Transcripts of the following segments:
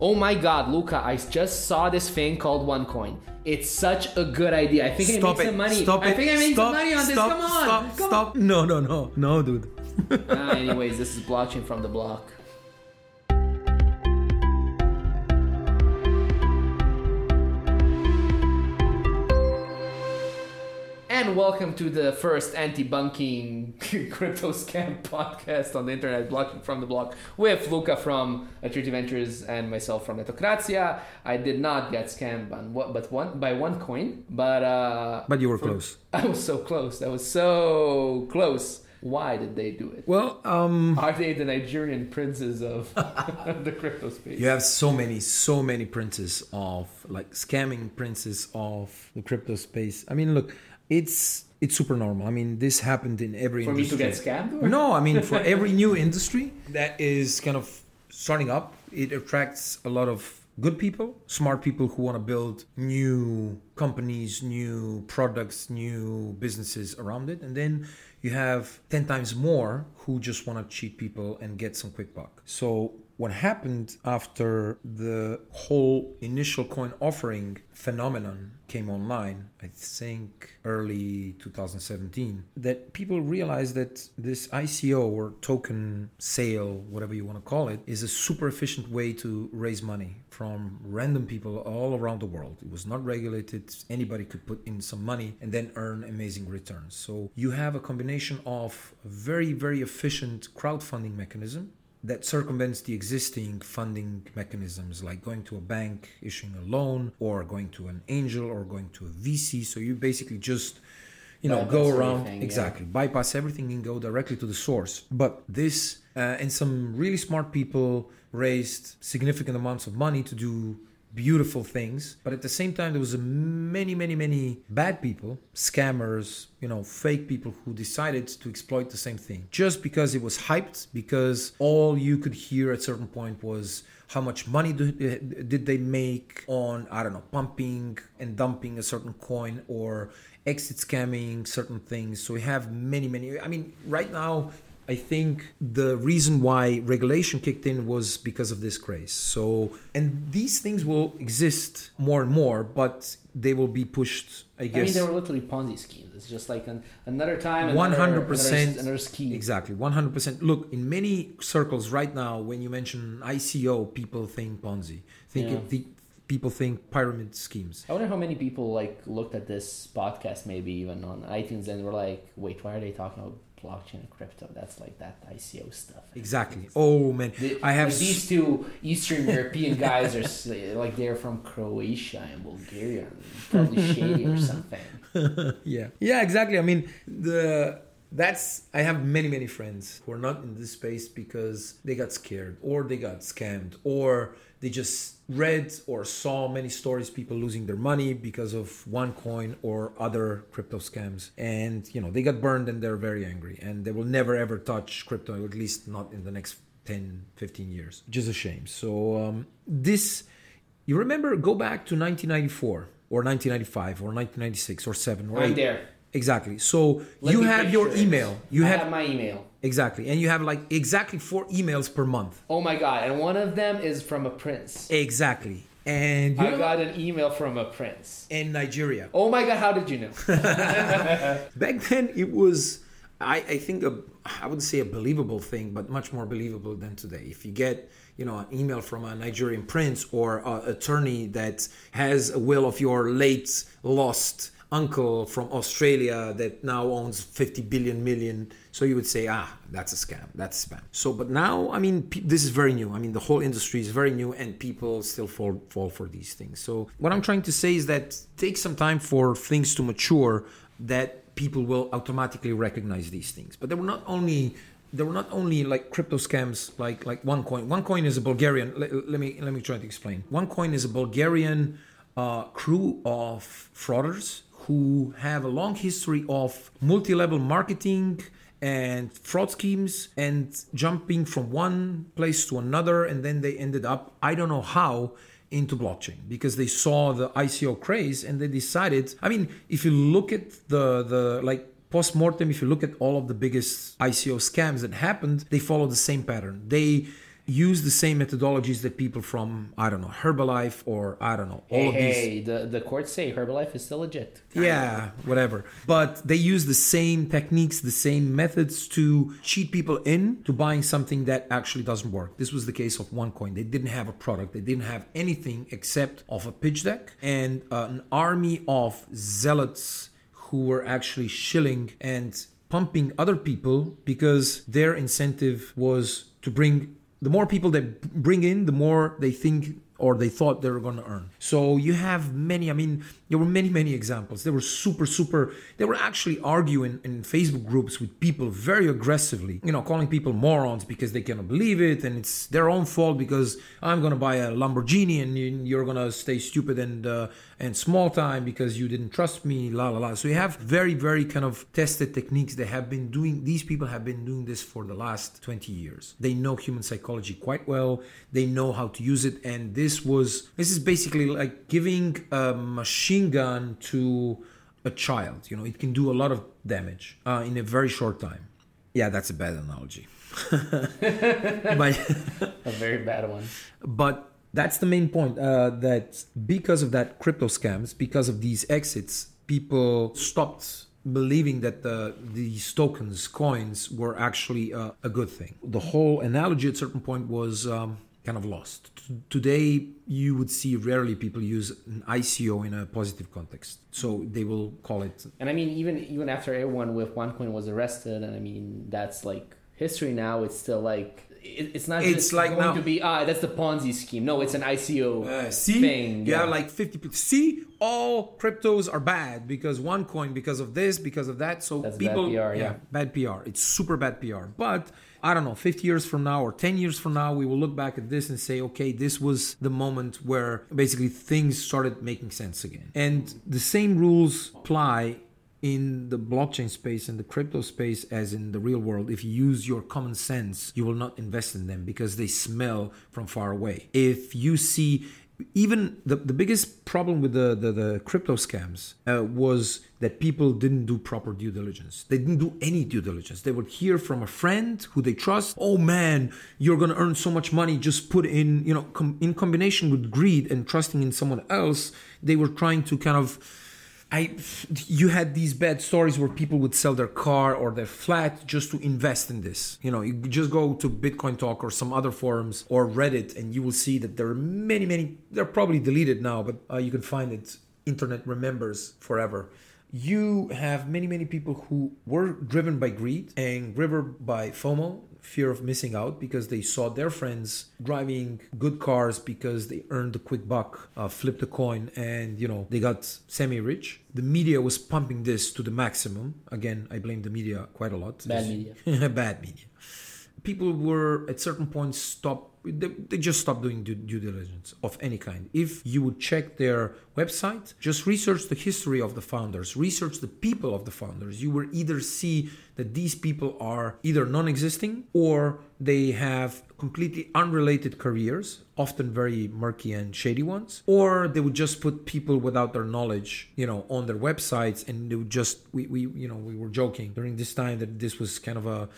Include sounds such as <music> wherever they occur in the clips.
Oh my god, Luca, I just saw this thing called OneCoin. It's such a good idea. I think I made it. some money. Stop I it. think I made stop, some money on this. Come on. Stop, Come stop. No, no, no. No, dude. on. Ah, <laughs> anyways, this is blockchain from the block. And welcome to the first anti-bunking <laughs> crypto scam podcast on the internet, Blockchain from the Block, with Luca from Attriti Ventures and myself from Netokracija. I did not get scammed on what, but one by OneCoin, but uh, But you were for- close. <laughs> I was so close. I was so close. Why did they do it? Well, um, Are they the Nigerian princes of <laughs> the crypto space? you have so many, so many princes of like scamming princes of the crypto space. I mean, look, it's it's super normal. I mean, this happened in every For me to get scammed? Or? No, I mean for every new <laughs> industry that is kind of starting up, it attracts a lot of good people, smart people who want to build new companies, new products, new businesses around it, and then you have 10 times more who just want to cheat people and get some quick buck. So what happened after the whole initial coin offering phenomenon came online, I think early 2017, that people realized that this ICO or token sale, whatever you want to call it, is a super efficient way to raise money from random people all around the world. It was not regulated, anybody could put in some money and then earn amazing returns. So you have a combination of a very, very efficient crowdfunding mechanism that circumvents the existing funding mechanisms like going to a bank issuing a loan or going to an angel or going to a VC so you basically just you know Bypass go around everything, yeah. exactly. Bypass everything and go directly to the source. But this uh, and some really smart people raised significant amounts of money to do beautiful things but at the same time there was many many many bad people scammers you know fake people who decided to exploit the same thing. Just because it was hyped because all you could hear at certain point was how much money do, eh, did they make on i don't know pumping and dumping a certain coin or exit scamming certain things. So we have many many i mean right now I think the reason why regulation kicked in was because of this craze. So, and these things will exist more and more, but they will be pushed, I guess. I mean, they were literally Ponzi schemes. It's just like an, another time. Another- hundred percent, Another, another scheme. exactly. One hundred percent. Look, in many circles right now, when you mention ICO, people think Ponzi. Think Yeah. the, people think pyramid schemes. I wonder how many people like looked at this podcast, maybe even on iTunes, and were like, "Wait, why are they talking about blockchain and crypto? That's like that ICO stuff." Exactly. Oh man, The- I have like, these two Eastern European guys are <laughs> like they're from Croatia and Bulgaria, probably shady or <laughs> something. yeah yeah exactly i mean the that's i have many many friends who are not in this space because they got scared or they got scammed or they just read or saw many stories people losing their money because of OneCoin or other crypto scams. And you know they got burned and they're very angry and they will never ever touch crypto at least not in the next 10 15 years which is a shame. So um, this you remember go back to 1994 or 1995 or 1996 or 7 or I'm 8 there. Exactly so Let you have your it. email you have, have my email. exactly and you have like exactly four emails per month Oh my god! And one of them is from a prince. exactly and you I got an email from a prince. in nigeria Oh my god! How did you know? <laughs> back then it was I, I think a, I wouldn't say a believable thing, but much more believable than today. If you get you know an email from a Nigerian prince or a attorney that has a will of your late lost uncle from Australia that now owns 50 billion million, so you would say ah that's a scam, that's spam. So but now I mean pe- this is very new. I mean the whole industry is very new and people still fall fall for these things. So what I'm trying to say is that take some time for things to mature that people will automatically recognize these things. But there were not only there were not only like crypto scams like like OneCoin. OneCoin is a Bulgarian. Let, let me let me try to explain. OneCoin is a Bulgarian uh, crew of frauders who have a long history of multi-level marketing and fraud schemes and jumping from one place to another and then they ended up i don't know how into blockchain because they saw the ICO craze and they decided. I mean, if you look at the the like post-mortem if you look at all of the biggest ICO scams that happened they follow the same pattern they use the same methodologies that people from I don't know Herbalife or I don't know all hey, of these. hey, the the courts say Herbalife is still legit. Yeah, whatever. But they use the same techniques, the same methods to cheat people in to buying something that actually doesn't work. This was the case of OneCoin. They didn't have a product. They didn't have anything except of a pitch deck and uh, an army of zealots who were actually shilling and pumping other people because their incentive was to bring the more people they bring in, the more they think or they thought they were going to earn. So you have many, I mean, there were many, many examples. They were super, super, they were actually arguing in Facebook groups with people very aggressively, you know, calling people morons because they cannot believe it and it's their own fault because I'm going to buy a Lamborghini and you're going to stay stupid and, uh, and small time because you didn't trust me, la, la, la. So you have very, very kind of tested techniques. They have been doing, these people have been doing this for the last 20 years. They know human psychology quite well. They know how to use it. And this this was this is basically like giving a machine gun to a child you know it can do a lot of damage uh, in a very short time. Yeah that's a bad analogy. <laughs> But a very bad one. But that's the main point uh, that because of that crypto scams because of these exits people stopped believing that the, these tokens coins were actually uh, a good thing. The whole analogy at a certain point was um, kind of lost. Today, you would see rarely people use an ICO in a positive context. So they will call it. And I mean, even even after everyone with OneCoin was arrested, and I mean that's like history now. It's still like it's not it's just like going now, to be ah that's the Ponzi scheme. No, it's an ICO uh, see, thing. You have like fifty. See, all cryptos are bad because OneCoin because of this, because of that. So That's people, bad PR, yeah. bad PR. It's super bad PR. But I don't know, 50 years from now or 10 years from now, we will look back at this and say, okay, this was the moment where basically things started making sense again. And the same rules apply in the blockchain space and the crypto space as in the real world if you use your common sense you will not invest in them because they smell from far away if you see even the, the biggest problem with the, the, the crypto scams uh, was that people didn't do proper due diligence. They didn't do any due diligence. They would hear from a friend who they trust, oh man, you're going to earn so much money. Just put in, you know, com- in combination with greed and trusting in someone else, they were trying to kind of I you had these bad stories where people would sell their car or their flat just to invest in this. You know, you just go to Bitcoin Talk or some other forums or Reddit, and you will see that there are many, many. They're probably deleted now, but uh, you can find it. Internet remembers forever. You have many, many people who were driven by greed and driven by FOMO, fear of missing out because they saw their friends driving good cars because they earned a quick buck, uh, flipped a coin, and you know they got semi-rich. The media was pumping this to the maximum. Again, I blame the media quite a lot. Bad media. <laughs> Bad media. People were at certain points stop they, they just stop doing due, due, diligence of any kind. If you would check their website, just research the history of the founders, research the people of the founders, you will either see that these people are either non existing or they have completely unrelated careers, often very murky and shady ones, or they would just put people without their knowledge, you know, on their websites and they would just, we, we you know, we were joking during this time that this was kind of a,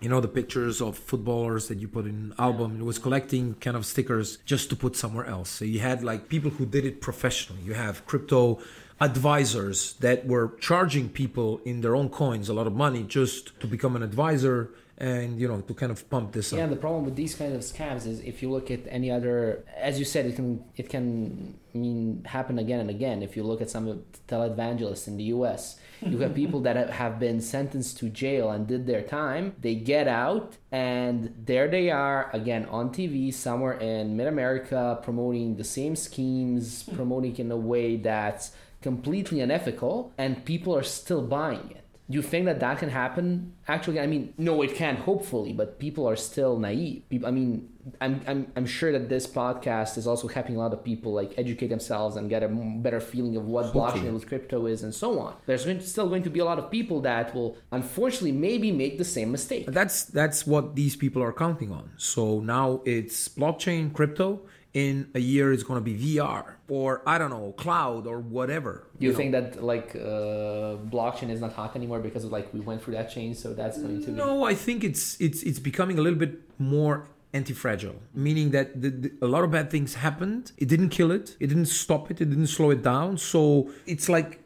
you know the pictures of footballers that you put in album it was collecting kind of stickers just to put somewhere else. So you had like people who did it professionally. You have crypto advisors that were charging people in their own coins a lot of money just to become an advisor and you know to kind of pump this yeah, up. Yeah, the problem with these kind of scams is if you look at any other, as you said, it can it can I mean happen again and again. If you look at some of televangelists in the U.S., <laughs> you have people that have been sentenced to jail and did their time. They get out and there they are again on TV somewhere in Mid America promoting the same schemes, <laughs> promoting in a way that's completely unethical, and people are still buying it you think that that can happen? Actually i mean no it can hopefully but people are still naive. People, i mean I'm, I'm i'm sure that this podcast is also helping a lot of people like educate themselves and get a better feeling of what blockchain with crypto is and so on. There's going to, still going to be a lot of people that will unfortunately maybe make the same mistake. That's that's what these people are counting on. So now it's blockchain crypto in a year it's going to be VR or I don't know cloud or whatever. Do you, you think know? that like uh, blockchain is not hot anymore because of like we went through that change, so that's going to be no. Be... I think it's it's it's becoming a little bit more anti-fragile, meaning that the, the, a lot of bad things happened. It didn't kill it. It didn't stop it. It didn't slow it down. So it's like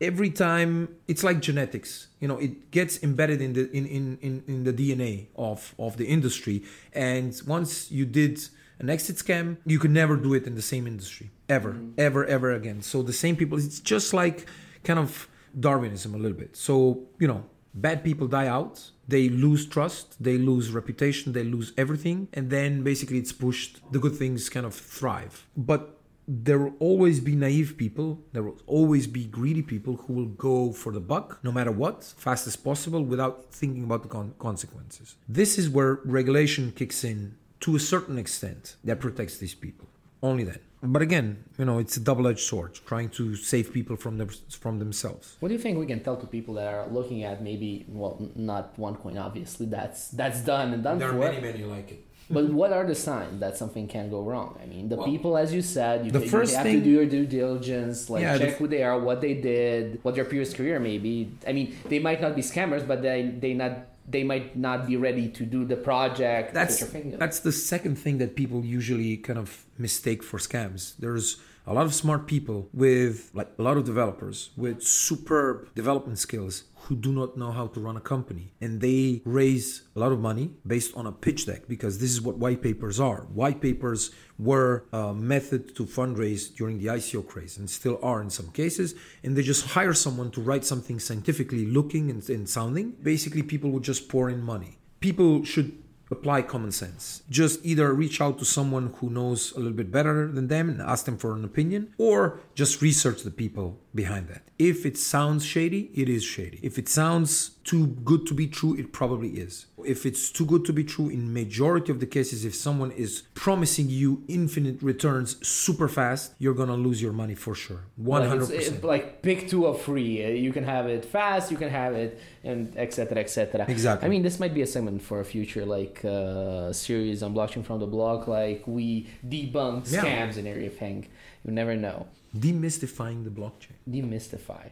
every time it's like genetics you know it gets embedded in the in, in, in, in the dna of of the industry and once you did an exit scam you could never do it in the same industry. Ever. Mm-hmm. ever ever again. So the same people it's just like kind of darwinism a little bit. So you know bad people die out they lose trust they lose reputation they lose everything and then basically it's pushed the good things kind of thrive. But there will always be naive people, there will always be greedy people who will go for the buck no matter what, fast as possible without thinking about the con- consequences. This is where regulation kicks in to a certain extent that protects these people. Only then. But again, you know, it's a double-edged sword, trying to save people from them, from themselves. What do you think we can tell to people that are looking at maybe, well, not OneCoin, obviously, that's that's done and done there for. There are many, many like it <laughs> but what are the signs that something can go wrong? I mean, the well, people, as you said, you, the first you have thing, to do your due diligence, like yeah, check the, who they are, what they did, what their previous career may be. I mean, they might not be scammers, but they they not they might not be ready to do the project. That's that's the second thing that people usually kind of mistake for scams. There's a lot of smart people with like a lot of developers with superb development skills who do not know how to run a company. And they raise a lot of money based on a pitch deck because this is what white papers are. White papers were a method to fundraise during the ico craze and still are in some cases. And they just hire someone to write something scientifically looking and, and sounding. Basically people would just pour in money. People should apply common sense. Just either reach out to someone who knows a little bit better than them and ask them for an opinion, or just research the people behind that. If it sounds shady, it is shady. If it sounds too good to be true, it probably is. If it's too good to be true, in majority of the cases, if someone is promising you infinite returns super fast, you're gonna lose your money for sure. One hundred percent. Like pick two or free. Uh, you can have it fast. You can have it, and etc. etc. Exactly. I mean, this might be a segment for a future like uh, series on blockchain from the block. Like we debunk scams yeah. and everything. You never know. Demystifying the blockchain. Demystify.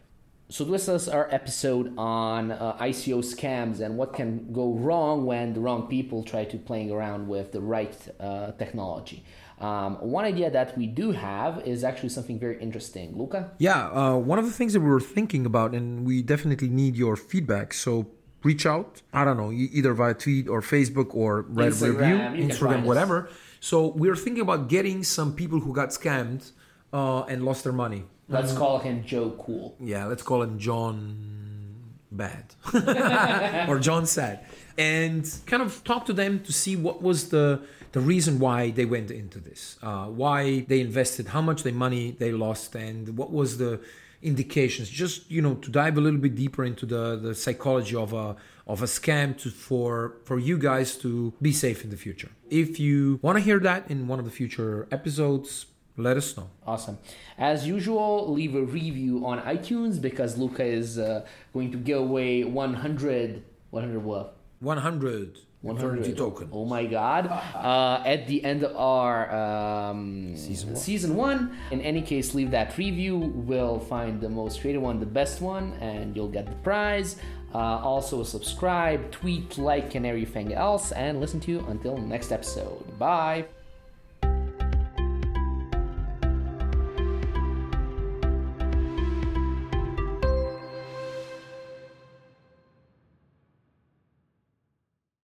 So this is our episode on uh, ICO scams and what can go wrong when the wrong people try to playing around with the right uh, technology. Um, one idea that we do have is actually something very interesting. Luca? Yeah, uh, one of the things that we were thinking about, and we definitely need your feedback. So reach out. I don't know, either via tweet or Facebook or write Instagram, review, Instagram, whatever. So we're thinking about getting some people who got scammed uh, and lost their money. Let's call him Joe Cool. Yeah, let's call him John Bad <laughs> <laughs> or John Sad, and kind of talk to them to see what was the the reason why they went into this, uh, why they invested, how much they money they lost, and what was the indications. Just you know to dive a little bit deeper into the the psychology of a of a scam to for for you guys to be safe in the future. If you want to hear that in one of the future episodes, let us know. Awesome. As usual, leave a review on iTunes because Luca is uh, going to give away 100. 100 what? 100. 100 token. Oh my god. Uh, at the end of our um, season, one. season one. In any case, leave that review. We'll find the most creative one, the best one, and you'll get the prize. Uh, also, subscribe, tweet, like, and everything else, and listen to you until next episode. Bye.